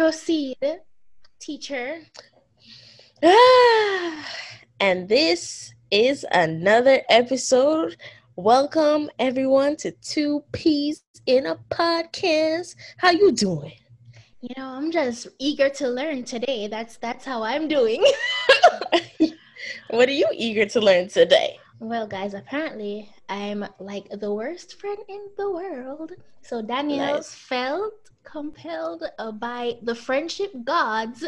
proceed, teacher. and this is another episode. Welcome everyone to Two Peas in a Podcast. How you doing? You know, I'm just eager to learn today. That's that's how I'm doing. what are you eager to learn today? Well, guys, apparently I'm like the worst friend in the world. So Danielle nice. felt compelled uh, by the friendship gods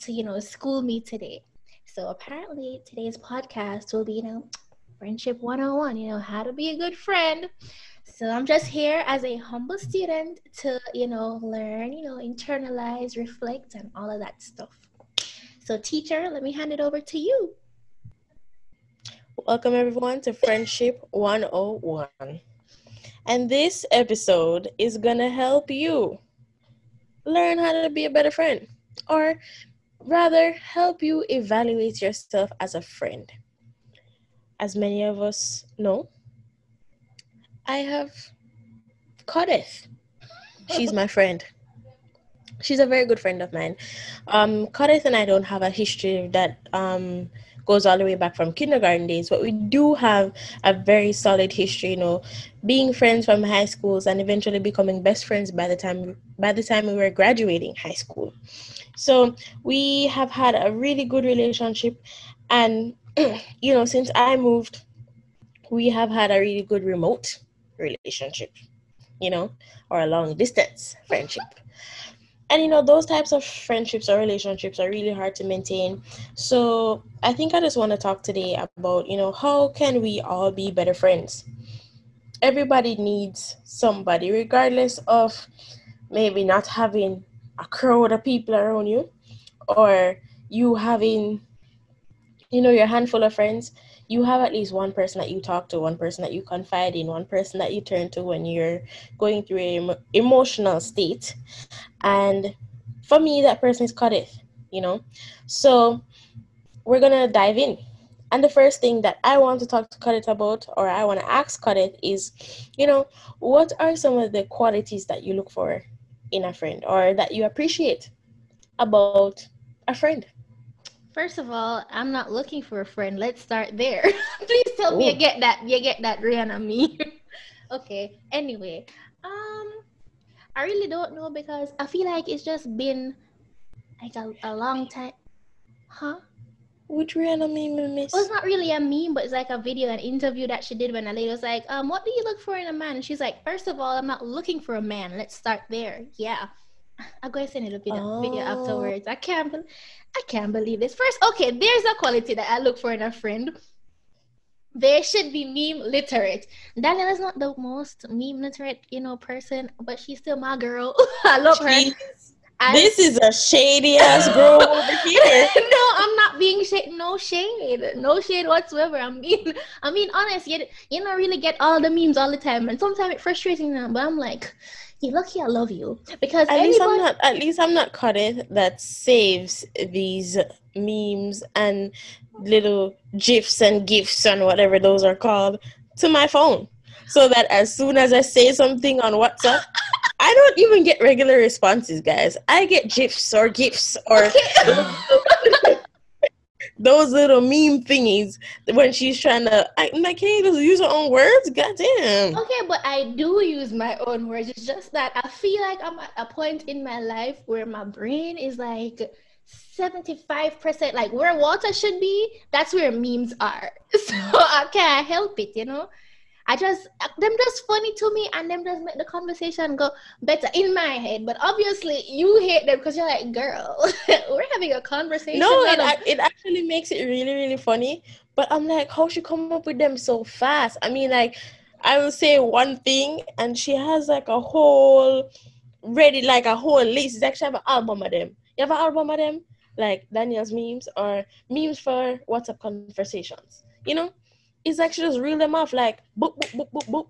to, you know, school me today. So apparently today's podcast will be, you know, friendship 101, you know, how to be a good friend. So I'm just here as a humble student to, you know, learn, you know, internalize, reflect, and all of that stuff. So, teacher, let me hand it over to you. Welcome, everyone, to Friendship 101. And this episode is going to help you learn how to be a better friend, or rather, help you evaluate yourself as a friend. As many of us know, I have Codeth. She's my friend. She's a very good friend of mine. Um, Codeth and I don't have a history that um, goes all the way back from kindergarten days, but we do have a very solid history, you know, being friends from high schools and eventually becoming best friends by the time by the time we were graduating high school. So we have had a really good relationship and you know, since I moved, we have had a really good remote relationship, you know, or a long distance friendship. And you know, those types of friendships or relationships are really hard to maintain. So I think I just want to talk today about, you know, how can we all be better friends? Everybody needs somebody, regardless of maybe not having a crowd of people around you or you having, you know, your handful of friends you have at least one person that you talk to, one person that you confide in, one person that you turn to when you're going through an emotional state. And for me, that person is Codeth, you know? So we're going to dive in. And the first thing that I want to talk to Codeth about, or I want to ask Codeth, is, you know, what are some of the qualities that you look for in a friend or that you appreciate about a friend? First of all, I'm not looking for a friend. Let's start there. Please tell Ooh. me you get that. You get that Rihanna me. okay. Anyway, um, I really don't know because I feel like it's just been like a, a long time. Huh? Which Rihanna meme miss? Well, it's not really a meme, but it's like a video, an interview that she did when a lady was like, um, what do you look for in a man? And she's like, first of all, I'm not looking for a man. Let's start there. Yeah. I'll go and send you the video, oh. video afterwards. I can't, be- I can't believe this. First, okay, there's a quality that I look for in a friend. They should be meme literate. Danielle is not the most meme literate, you know, person, but she's still my girl. I love her. I, this is a shady ass girl over here. no, I'm not being shade. No shade. No shade whatsoever. I mean, I mean, honest. You, you don't really get all the memes all the time, and sometimes it's frustrating. But I'm like, you're lucky I love you because at least I'm not at least I'm not Codeth that saves these memes and little gifs and gifs and whatever those are called to my phone. So that as soon as I say something on WhatsApp, I don't even get regular responses, guys. I get gifs or gifs or those little meme thingies when she's trying to. I, my kid does use her own words. Goddamn. Okay, but I do use my own words. It's just that I feel like I'm at a point in my life where my brain is like 75% like where water should be. That's where memes are. So I can't help it, you know. I just them just funny to me and them just make the conversation go better in my head. But obviously you hate them because you're like, girl, we're having a conversation. No, it, of- it actually makes it really, really funny. But I'm like, how she come up with them so fast? I mean, like, I will say one thing and she has like a whole ready, like a whole list. It's actually have an album of them. You have an album of them? Like Daniel's memes or memes for WhatsApp conversations. You know? It's actually just reel them off like boop boop boop boop boop.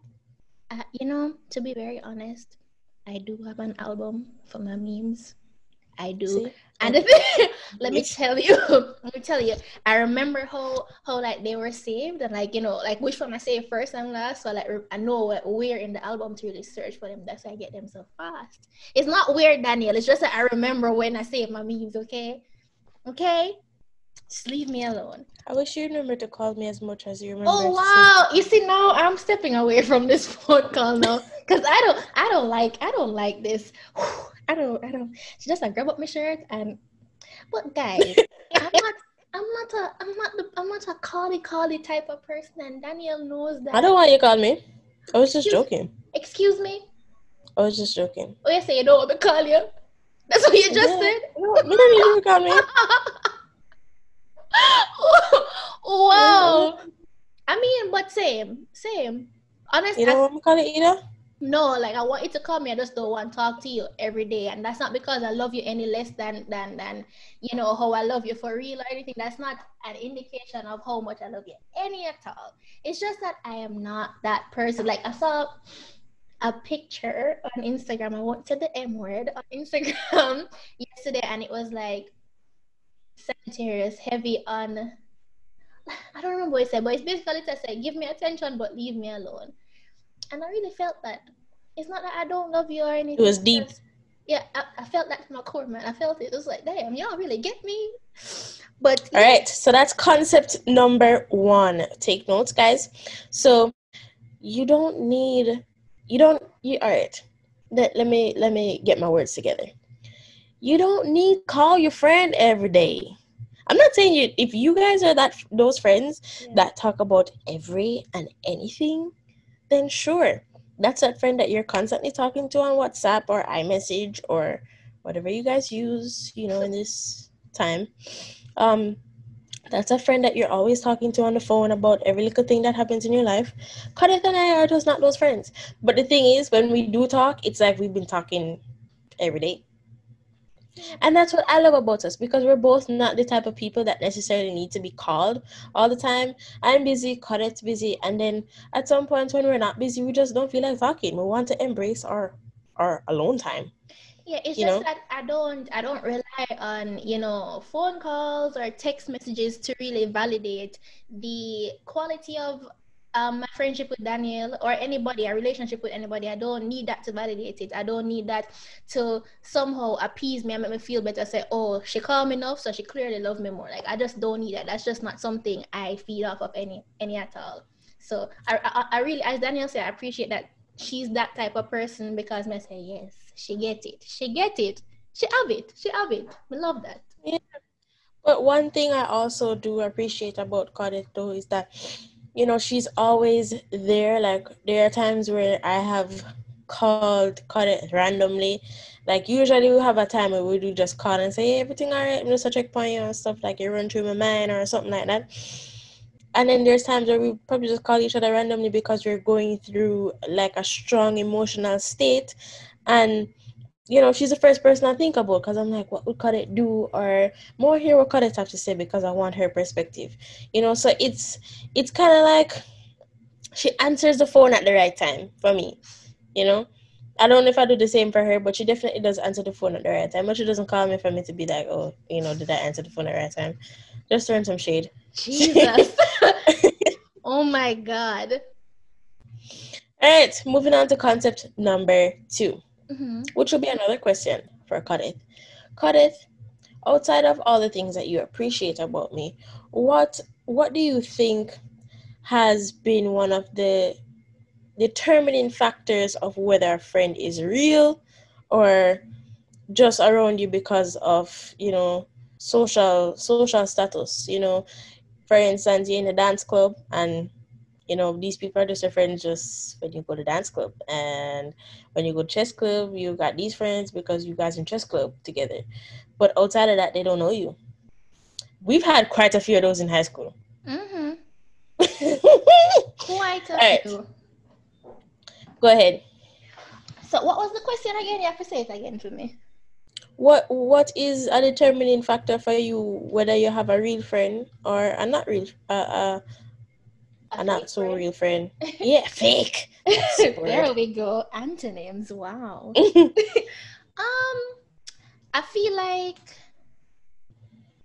Uh, you know, to be very honest, I do have an album for my memes. I do. See? And the thing, let me tell you, let me tell you. I remember how how like they were saved and like you know like which one I saved first and last. So like I know where in the album to really search for them. That's why I get them so fast. It's not weird, Daniel. It's just that I remember when I saved my memes. Okay, okay. Just leave me alone. I wish you remember to call me as much as you remember. Oh wow! You see now I'm stepping away from this phone call now because I don't I don't like I don't like this. I don't I don't. She just like grab up my shirt and. But guys, I'm not. I'm not a I'm not the I'm not a cally cally type of person, and Daniel knows that. I don't want you to call me. I was just excuse, joking. Excuse me. I was just joking. Oh, you say you don't want me to call you? That's what you just yeah. said. No, you don't call me. wow. I mean, but same, same. Honestly, you don't want to call it either. No, like I want you to call me. I just don't want to talk to you every day, and that's not because I love you any less than than than you know how I love you for real or anything. That's not an indication of how much I love you any at all. It's just that I am not that person. Like I saw a picture on Instagram. I went to the M word on Instagram yesterday, and it was like Sagittarius heavy on I don't remember what it said, but it's basically to say, give me attention but leave me alone. And I really felt that. It's not that I don't love you or anything. It was deep. Yeah, I, I felt that from my core, man. I felt it. It was like, damn, y'all really get me. But all right, so that's concept number one. Take notes, guys. So you don't need you don't you all right. Let, let me let me get my words together you don't need call your friend every day. I'm not saying you if you guys are that those friends yeah. that talk about every and anything, then sure. That's that friend that you're constantly talking to on WhatsApp or iMessage or whatever you guys use, you know, in this time. Um that's a friend that you're always talking to on the phone about every little thing that happens in your life. Kenneth and I are just not those friends. But the thing is, when we do talk, it's like we've been talking every day. And that's what I love about us because we're both not the type of people that necessarily need to be called all the time. I'm busy, Corette's busy, and then at some point when we're not busy, we just don't feel like talking. We want to embrace our our alone time. Yeah, it's you just know? that I don't I don't rely on, you know, phone calls or text messages to really validate the quality of um, my friendship with Daniel or anybody, a relationship with anybody, I don't need that to validate it. I don't need that to somehow appease me and make me feel better. Say, oh, she calm enough, so she clearly love me more. Like I just don't need that. That's just not something I feed off of any any at all. So I I, I really, as Daniel said, I appreciate that she's that type of person because I say yes, she get it, she get it, she have it, she have it. We love that. Yeah. But one thing I also do appreciate about Claudette though is that you know, she's always there. Like there are times where I have called, called it randomly. Like usually we have a time where we do just call and say, hey, everything all right? I'm just a checkpoint you and stuff like it run through my mind or something like that. And then there's times where we probably just call each other randomly because we're going through like a strong emotional state. And you know, she's the first person I think about because I'm like, what would Khaled do? Or more hear what Khaled have to say because I want her perspective. You know, so it's it's kind of like she answers the phone at the right time for me. You know, I don't know if I do the same for her, but she definitely does answer the phone at the right time. But she doesn't call me for me to be like, oh, you know, did I answer the phone at the right time? Just turn some shade. Jesus. oh my God. All right, moving on to concept number two mm-hmm. which will be another question for Kadith. Kadith, outside of all the things that you appreciate about me, what what do you think has been one of the determining factors of whether a friend is real or just around you because of you know social social status you know for instance you're in a dance club and you know, these people are just your friends just when you go to dance club. And when you go to chess club, you got these friends because you guys in chess club together. But outside of that, they don't know you. We've had quite a few of those in high school. Mm-hmm. quite a right. few. Go ahead. So what was the question again? You have to say it again for me. What what is a determining factor for you whether you have a real friend or a not real uh, uh a not so friend. real friend. Yeah, fake. there we go. Antonyms. Wow. um, I feel like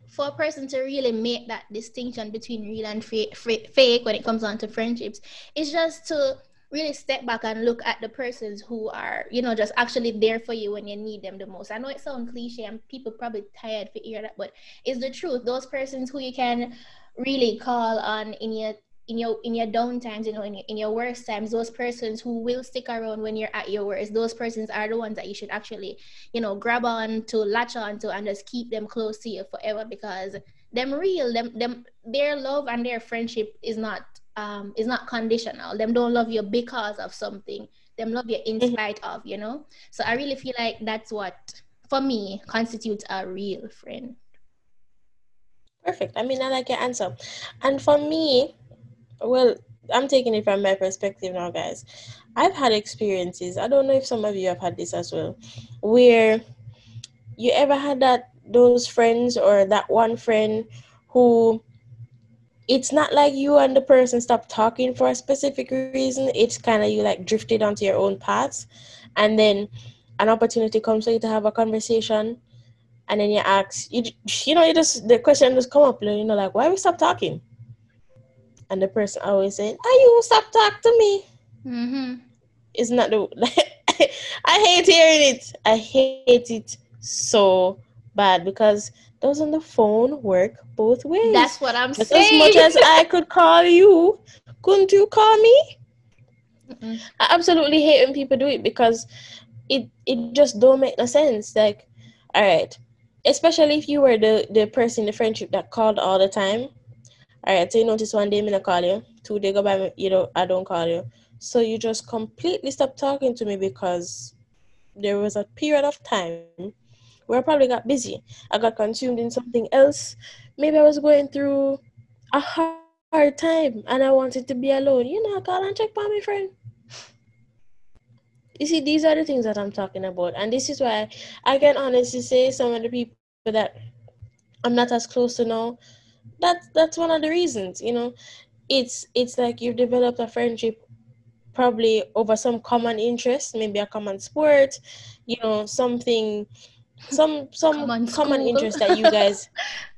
for a person to really make that distinction between real and fake, fake when it comes on to friendships it's just to really step back and look at the persons who are, you know, just actually there for you when you need them the most. I know it sounds cliche and people probably tired to hear that, but it's the truth. Those persons who you can really call on in your in your in your down times, you know, in your, in your worst times, those persons who will stick around when you're at your worst, those persons are the ones that you should actually, you know, grab on to, latch on to, and just keep them close to you forever because them real, them them their love and their friendship is not um, is not conditional. Them don't love you because of something. Them love you in mm-hmm. spite of, you know. So I really feel like that's what, for me, constitutes a real friend. Perfect. I mean, I like your answer. And for me, well, I'm taking it from my perspective now, guys. I've had experiences. I don't know if some of you have had this as well, where you ever had that those friends or that one friend who it's not like you and the person stop talking for a specific reason. It's kind of you like drifted onto your own paths, and then an opportunity comes for you to have a conversation, and then you ask you you know you just the question just come up you know like why we stop talking, and the person always saying are you stop talk to me. Mm-hmm. It's not the I hate hearing it. I hate it so bad because those on the phone work both ways. That's what I'm Just saying. As much as I could call you, couldn't you call me? Mm-mm. I absolutely hate when people do it because it it just don't make no sense. Like, all right, especially if you were the the person in the friendship that called all the time. All right, so you notice one day I'm gonna call you, two day go by, you know, I don't call you. So you just completely stop talking to me because there was a period of time where I probably got busy. I got consumed in something else. Maybe I was going through a hard time and I wanted to be alone. You know, call and check on my friend. You see, these are the things that I'm talking about. And this is why I can honestly say some of the people that I'm not as close to now, that's that's one of the reasons, you know. It's it's like you've developed a friendship probably over some common interest, maybe a common sport, you know, something some some common, common interest that you guys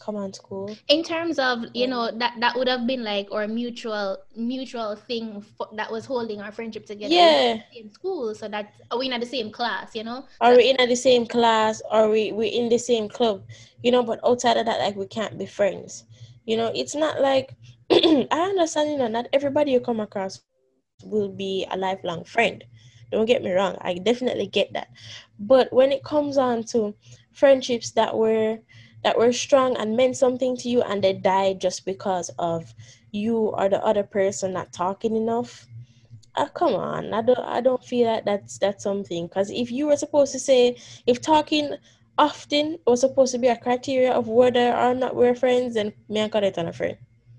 common school. In terms of you know that that would have been like our mutual mutual thing for, that was holding our friendship together yeah. in school. So that are we in the same class you know? Are we in the same class? Or we we in the same club? You know but outside of that like we can't be friends. You know it's not like i understand you know not everybody you come across will be a lifelong friend. Don't get me wrong, I definitely get that. But when it comes on to friendships that were that were strong and meant something to you and they died just because of you or the other person not talking enough. Uh, come on, I don't I don't feel that that's that's something because if you were supposed to say if talking often was supposed to be a criteria of whether or not we're friends, then me and it on a friend.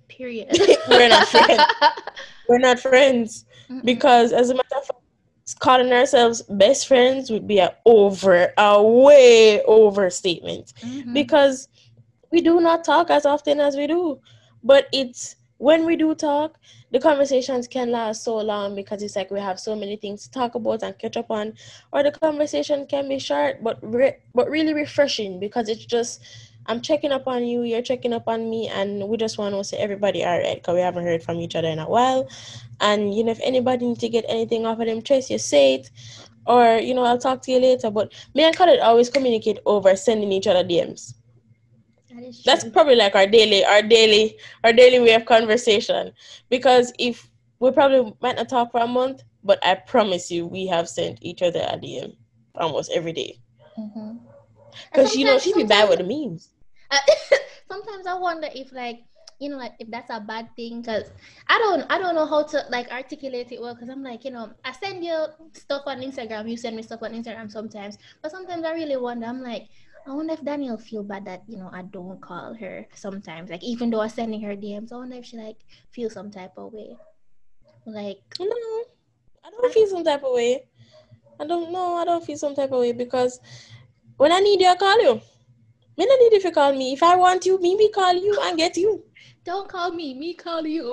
Period. we're not friends. we're not friends because as a matter of fact, calling ourselves best friends would be a over a way overstatement. Mm-hmm. because we do not talk as often as we do. But it's when we do talk the conversations can last so long because it's like we have so many things to talk about and catch up on. Or the conversation can be short but re- but really refreshing because it's just I'm checking up on you, you're checking up on me, and we just want to say everybody all right because we haven't heard from each other in a while. And you know, if anybody need to get anything off of them chest, you say it, or you know, I'll talk to you later. But me and Khaled always communicate over sending each other DMs. That That's probably like our daily, our daily, our daily way of conversation. Because if we probably might not talk for a month, but I promise you, we have sent each other a DM almost every day. Mm-hmm. Because you know she be bad with the memes. Uh, sometimes I wonder if like you know like if that's a bad thing because I don't I don't know how to like articulate it well because I'm like you know I send you stuff on Instagram you send me stuff on Instagram sometimes but sometimes I really wonder I'm like I wonder if Danielle feel bad that you know I don't call her sometimes like even though I'm sending her DMs I wonder if she like feel some type of way like no I don't feel some type of way I don't know I don't feel some type of way because when I need you, I call you. Me not need if you call me. If I want you, me, me call you and get you. Don't call me, me call you.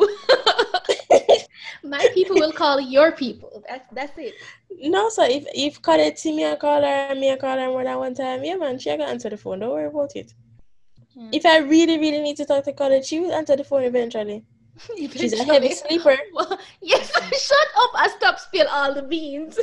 My people will call your people. That's that's it. No, so if if Khaled see me a call her and me a call her more than one time, yeah man, she can answer the phone. Don't worry about it. Hmm. If I really, really need to talk to Khaled, she will answer the phone eventually. eventually. She's a heavy sleeper. Yes, shut up I stop spill all the beans.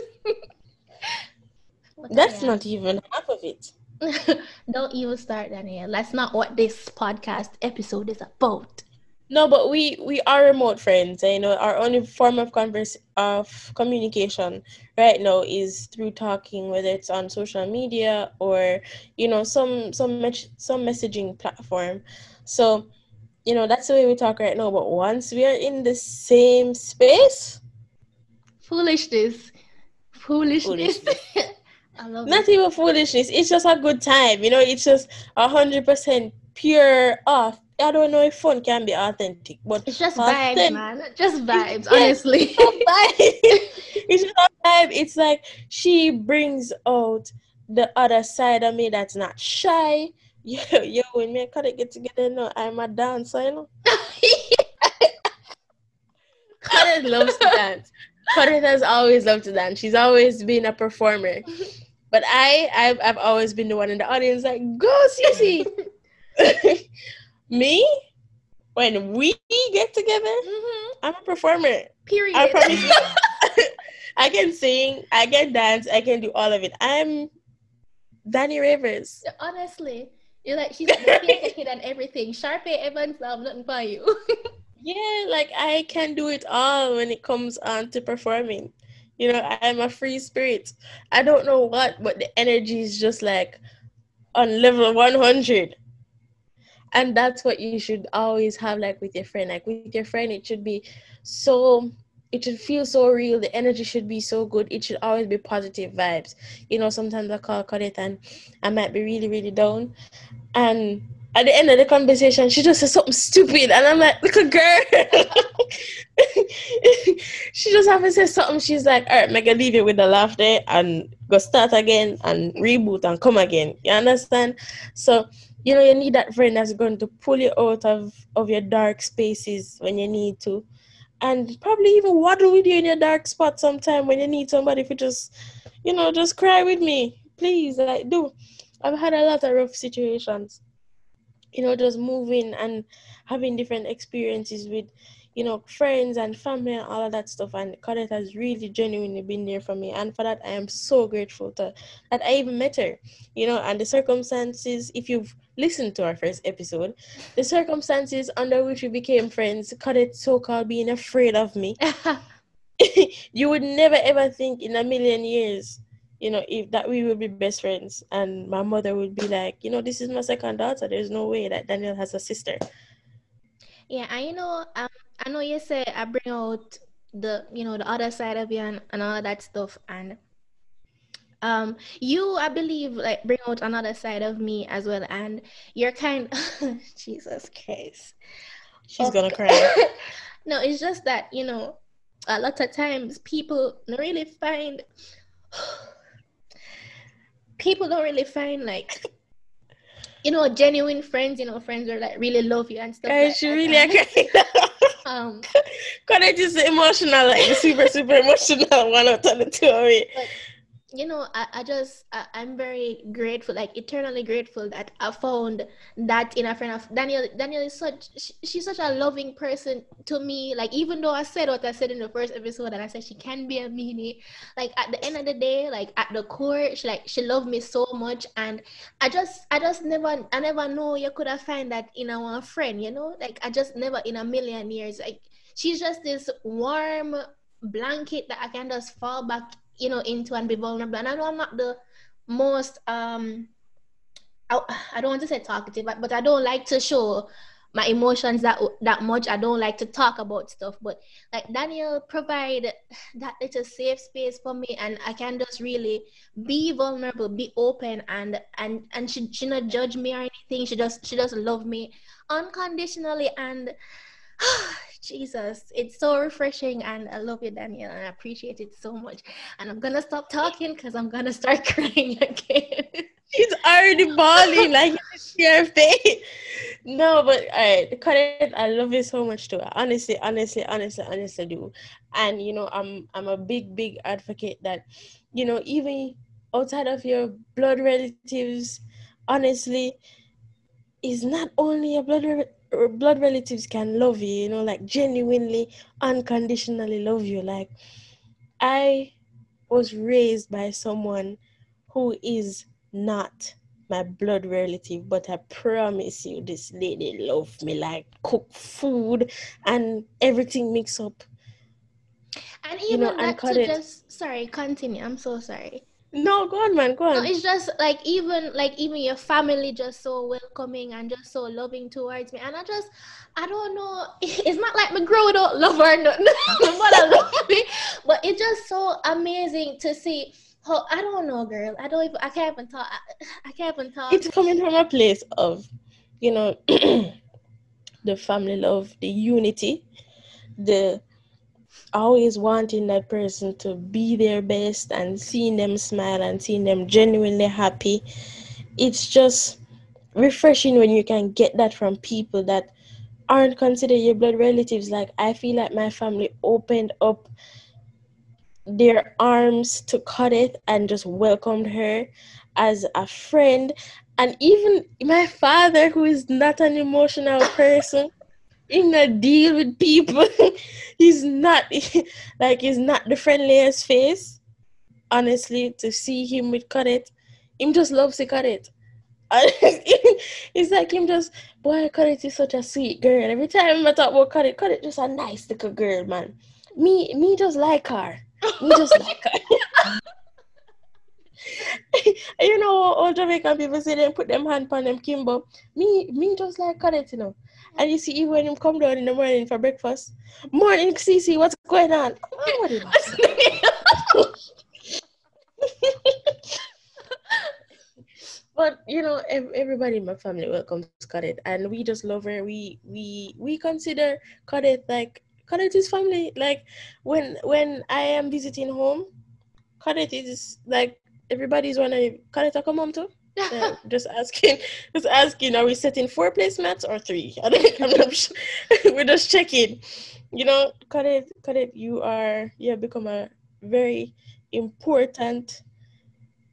That's not even half of it. Don't even start, Danielle. That's not what this podcast episode is about. No, but we we are remote friends. Eh? You know, our only form of converse of communication right now is through talking, whether it's on social media or you know some some me- some messaging platform. So, you know, that's the way we talk right now. But once we are in the same space, foolishness, foolishness. foolishness. I love Not it. even foolishness. It's just a good time. You know, it's just a hundred percent pure off. I don't know if fun can be authentic, but it's just authentic. vibes, man. Just vibes, honestly. it's just a vibe. It's like she brings out the other side of me that's not shy. Yo, yo, when me and Khaled get together, no, I'm a dancer, you know. Khaled loves to dance. Khaled has always loved to dance. She's always been a performer. But I, I've, I've always been the one in the audience like, go, Sissy. Me, when we get together, mm-hmm. I'm a performer. Period. I promise you. I can sing, I can dance, I can do all of it. I'm Danny Rivers. Honestly, you're like she's the and everything. Sharpay Evans, I'm nothing for you. yeah, like I can do it all when it comes on to performing. You know, I'm a free spirit. I don't know what, but the energy is just like on level 100. And that's what you should always have, like with your friend. Like with your friend, it should be so, it should feel so real. The energy should be so good. It should always be positive vibes. You know, sometimes I call Khaled and I might be really, really down. And at the end of the conversation, she just says something stupid, and I'm like, "Look, a girl." she just have to say something. She's like, "All right, make leave it with the laughter and go start again and reboot and come again." You understand? So you know you need that friend that's going to pull you out of of your dark spaces when you need to, and probably even waddle with you in your dark spot sometime when you need somebody to just, you know, just cry with me, please. Like do. I've had a lot of rough situations you know, just moving and having different experiences with, you know, friends and family and all of that stuff. And Khaled has really genuinely been there for me. And for that, I am so grateful to that I even met her, you know, and the circumstances, if you've listened to our first episode, the circumstances under which we became friends, Khaled so called being afraid of me. you would never ever think in a million years you know, if that we would be best friends, and my mother would be like, you know, this is my second daughter. There's no way that Daniel has a sister. Yeah, I you know, um, I know you say I bring out the you know the other side of you and, and all that stuff, and um, you I believe like bring out another side of me as well, and you're kind. Jesus Christ, she's gonna cry. no, it's just that you know, a lot of times people really find people don't really find like you know genuine friends you know friends are like really love you and stuff yeah, like she that. really agree um because I just emotional like super super emotional one out of the two of it you know, I, I just I, am very grateful, like eternally grateful that I found that in a friend of Daniel. Daniel is such she, she's such a loving person to me. Like even though I said what I said in the first episode, and I said she can be a meanie, like at the end of the day, like at the core, she like she loved me so much, and I just I just never I never know you could have find that in our friend, you know, like I just never in a million years like she's just this warm blanket that I can just fall back you know into and be vulnerable. And i know i'm not the most um I, I don't want to say talkative but, but i don't like to show my emotions that that much. I don't like to talk about stuff. But like daniel provide that little safe space for me and i can just really be vulnerable be open and and and she, she not judge me or anything. She just she just love me unconditionally. And Jesus, it's so refreshing and I love you, Daniel, and I appreciate it so much. And I'm gonna stop talking because I'm gonna start crying again. She's already bawling like face. No, but all right, Khaled, I love you so much too. Honestly, honestly, honestly, honestly, do. and you know i'm i'm a big big advocate that you know even outside of your blood relatives honestly is not only a blood re- blood relatives can love you you know like genuinely unconditionally love you like i was raised by someone who is not my blood relative, but I promise you, this lady love me like cook food and everything mix up. And even you know, that to it. just sorry, continue. I'm so sorry. No, go on, man. Go on. No, it's just like even like even your family just so welcoming and just so loving towards me. And I just I don't know. It's not like my girl don't love her, no, but I love me. But it's just so amazing to see how I don't know, girl. I don't even I can't even talk. I, I can't even talk. It's coming from a place of, you know, the family love, the unity, the always wanting that person to be their best and seeing them smile and seeing them genuinely happy. It's just refreshing when you can get that from people that aren't considered your blood relatives. Like I feel like my family opened up their arms to Cudith and just welcomed her as a friend. And even my father, who is not an emotional person, in a deal with people. he's not like he's not the friendliest face. Honestly, to see him with Cudith, him just loves to Cudith. it's like him just boy Cudith is such a sweet girl. Every time I talk about Cudith, Cudith just a nice little girl, man. Me me just like her. Me just like her. you know, all Jamaican people say they put them hand on them Kimbo. Me, me just like Cudith, you know. And you see, even when him come down in the morning for breakfast, morning, Cece, what's going on? but you know, everybody in my family welcomes Cudith, and we just love her. We we we consider Cudith like Cudith is family. Like when when I am visiting home, Cudith is like everybody's wanna Cudith come mom too uh, just asking, just asking, are we setting four placemats or three? I don't, I'm not sure. We're just checking. You know, Cudith, Cudith, you are, you have become a very important,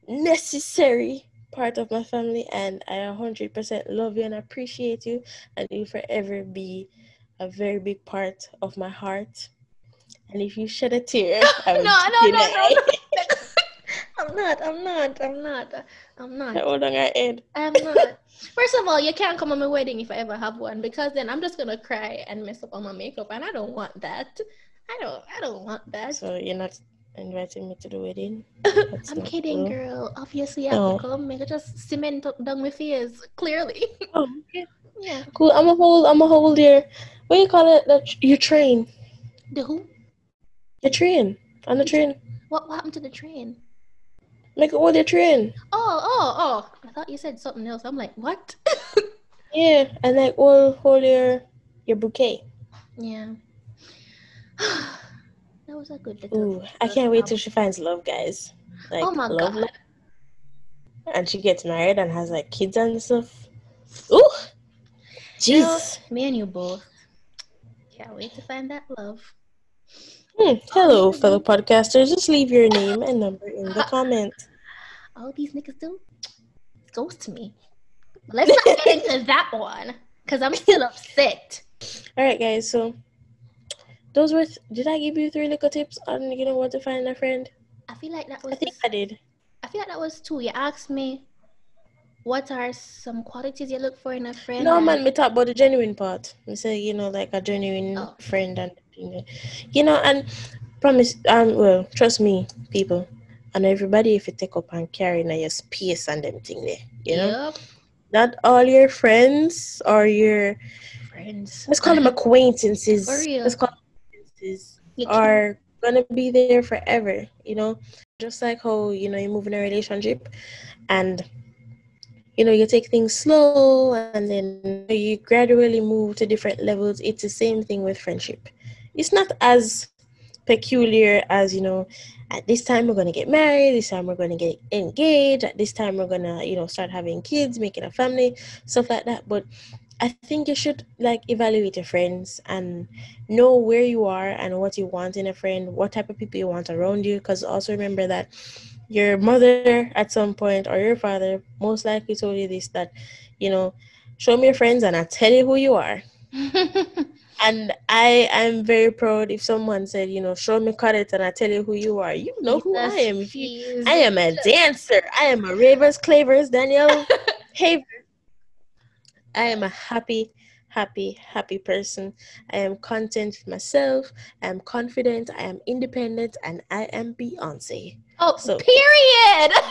necessary part of my family, and I 100% love you and appreciate you, and you forever be a very big part of my heart. And if you shed a tear, I will no, no, no, no, no. I'm not. I'm not. I'm not. I'm not. Hold on, I Ed. I'm not. First of all, you can't come on my wedding if I ever have one because then I'm just gonna cry and mess up all my makeup, and I don't want that. I don't. I don't want that. So you're not inviting me to the wedding? I'm kidding, cool. girl. Obviously, I have oh. to come. Make just cement down my face. Clearly. Oh. Yeah. Cool. I'm a hold. I'm a hold your. What do you call it? That your train. The who? The train. On the train. What, what happened to the train? Like all your train. Oh, oh, oh. I thought you said something else. I'm like, what? yeah, and like all hold your your bouquet. Yeah. that was a good little Ooh, I can't wait till she finds love, guys. Like, oh my love, god. Love. And she gets married and has like kids and stuff. Ooh. Jeez. me and you both. Can't wait to find that love. Hmm. Hello, fellow podcasters. Just leave your name and number in the comments. All these niggas do ghost me. Let's not get into that one because I'm still upset. All right, guys. So those were. Th- did I give you three little tips on you know what to find a friend? I feel like that was. I think I did. I feel like that was two. You asked me what are some qualities you look for in a friend? No, man, we talk about the genuine part. We say, you know, like a genuine oh. friend and you know, and promise um well, trust me, people. And everybody if you take up and carry in your space and them thing there, you know? Yep. Not all your friends or your friends. Let's call them acquaintances. Let's call them acquaintances are gonna be there forever, you know. Just like how, you know, you move in a relationship and you know you take things slow and then you gradually move to different levels it's the same thing with friendship it's not as peculiar as you know at this time we're going to get married this time we're going to get engaged at this time we're going to you know start having kids making a family stuff like that but I think you should like evaluate your friends and know where you are and what you want in a friend, what type of people you want around you. Because also remember that your mother at some point or your father most likely told you this that, you know, show me your friends and I'll tell you who you are. and I am very proud if someone said, you know, show me credit and I tell you who you are. You know who I am. If you, I am a dancer. I am a Ravers Clavers Danielle Haver. I am a happy, happy, happy person. I am content with myself. I am confident. I am independent, and I am Beyonce. Oh, so period.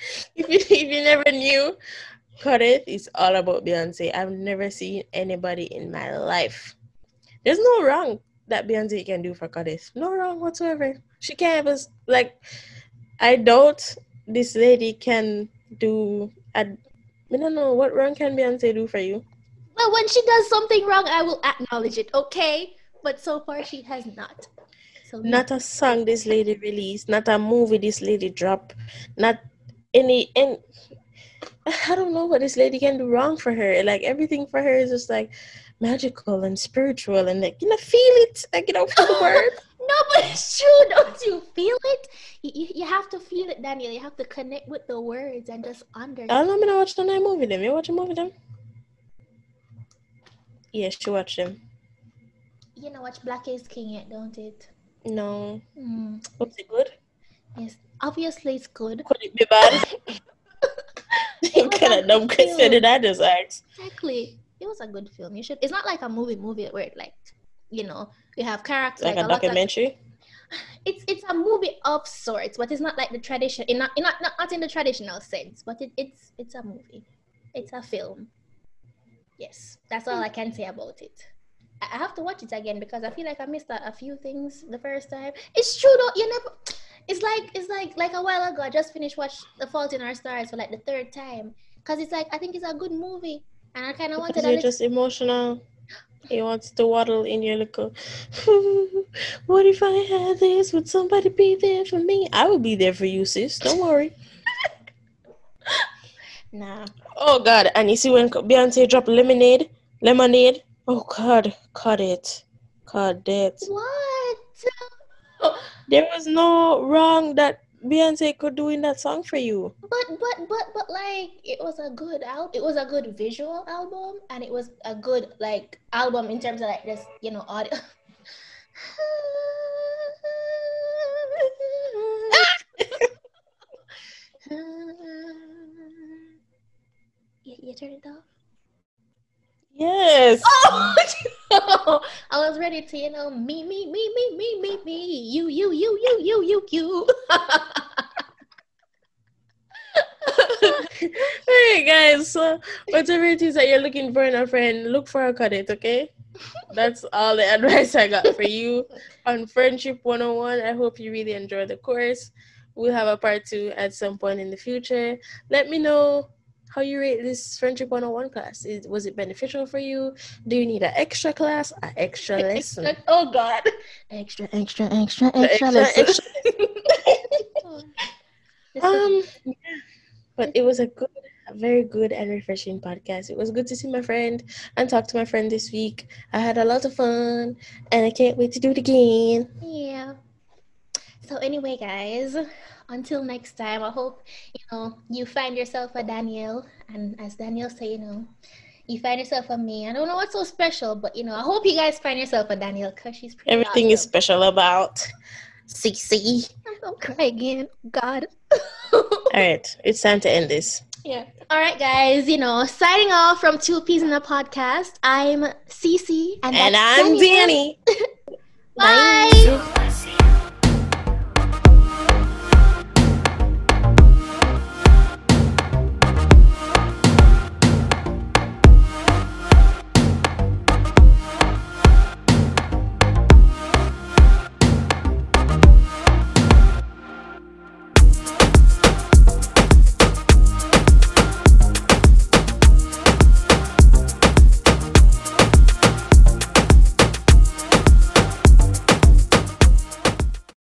if you if you never knew, Cut It is all about Beyonce. I've never seen anybody in my life. There's no wrong that Beyonce can do for Cut It. No wrong whatsoever. She can't even like. I doubt this lady can do. I, I don't know what wrong can Beyonce do for you. Well, when she does something wrong, I will acknowledge it. Okay, but so far she has not. So not a song this lady released, not a movie this lady dropped, not any and I don't know what this lady can do wrong for her. Like everything for her is just like magical and spiritual and like you know feel it like you know feel the word. no, but it's true. Don't you feel it? You, you, have to feel it, Daniel. You have to connect with the words and just understand. I don't know. watch the night movie. Them you watch a movie them? Yes, she watch them. You know, watch Black is King yet, don't it? No. Mm. Was it good? Yes, obviously it's good. Could it be bad? what kind of dumb question did I just ask? Exactly. It was a good film. You should. It's not like a movie movie where it like, you know, you have characters like, like a, documentary. Of, it's it's a movie of sorts, but it's not like the tradition. In not in not, not, not in the traditional sense, but it, it's it's a movie. It's a film. Yes, that's all hmm. I can say about it. I have to watch it again because I feel like I missed a, a few things the first time. It's true though. You never it's like it's like like a while ago. I just finished watch The Fault in Our Stars for like the third time because it's like I think it's a good movie, and I kind of wanted. You're just emotional. He wants to waddle in your little. what if I had this? Would somebody be there for me? I will be there for you, sis. Don't worry. nah. Oh God! And you see when Beyonce dropped lemonade, lemonade. Oh God! Cut it, cut it. What? there was no wrong that Beyonce could do in that song for you. But but but but like it was a good album. It was a good visual album, and it was a good like album in terms of like this, you know, audio. you, you turn it off. Yes. Oh, I was ready to, you know, me, me, me, me, me, me, me, you, you, you, you, you, you, you. hey guys. So, whatever it is that you're looking for in a friend, look for a cadet, okay? That's all the advice I got for you on Friendship 101. I hope you really enjoy the course. We'll have a part two at some point in the future. Let me know how you rate this friendship 101 class? Is was it beneficial for you? Do you need an extra class an extra lesson? oh god. Extra extra extra extra, extra lesson. extra. um yeah. but it was a good a very good and refreshing podcast. It was good to see my friend and talk to my friend this week. I had a lot of fun and i can't wait to do it again. Yeah. So anyway guys until next time, I hope you know you find yourself a Danielle, and as Danielle say, you know, you find yourself a me. I don't know what's so special, but you know, I hope you guys find yourself a Danielle because she's pretty. Everything awesome. is special about CC. I'm gonna cry again. God. All right, it's time to end this. Yeah. All right, guys. You know, signing off from Two Peas in the podcast. I'm CC, and, and I'm Danny. Bye. Bye.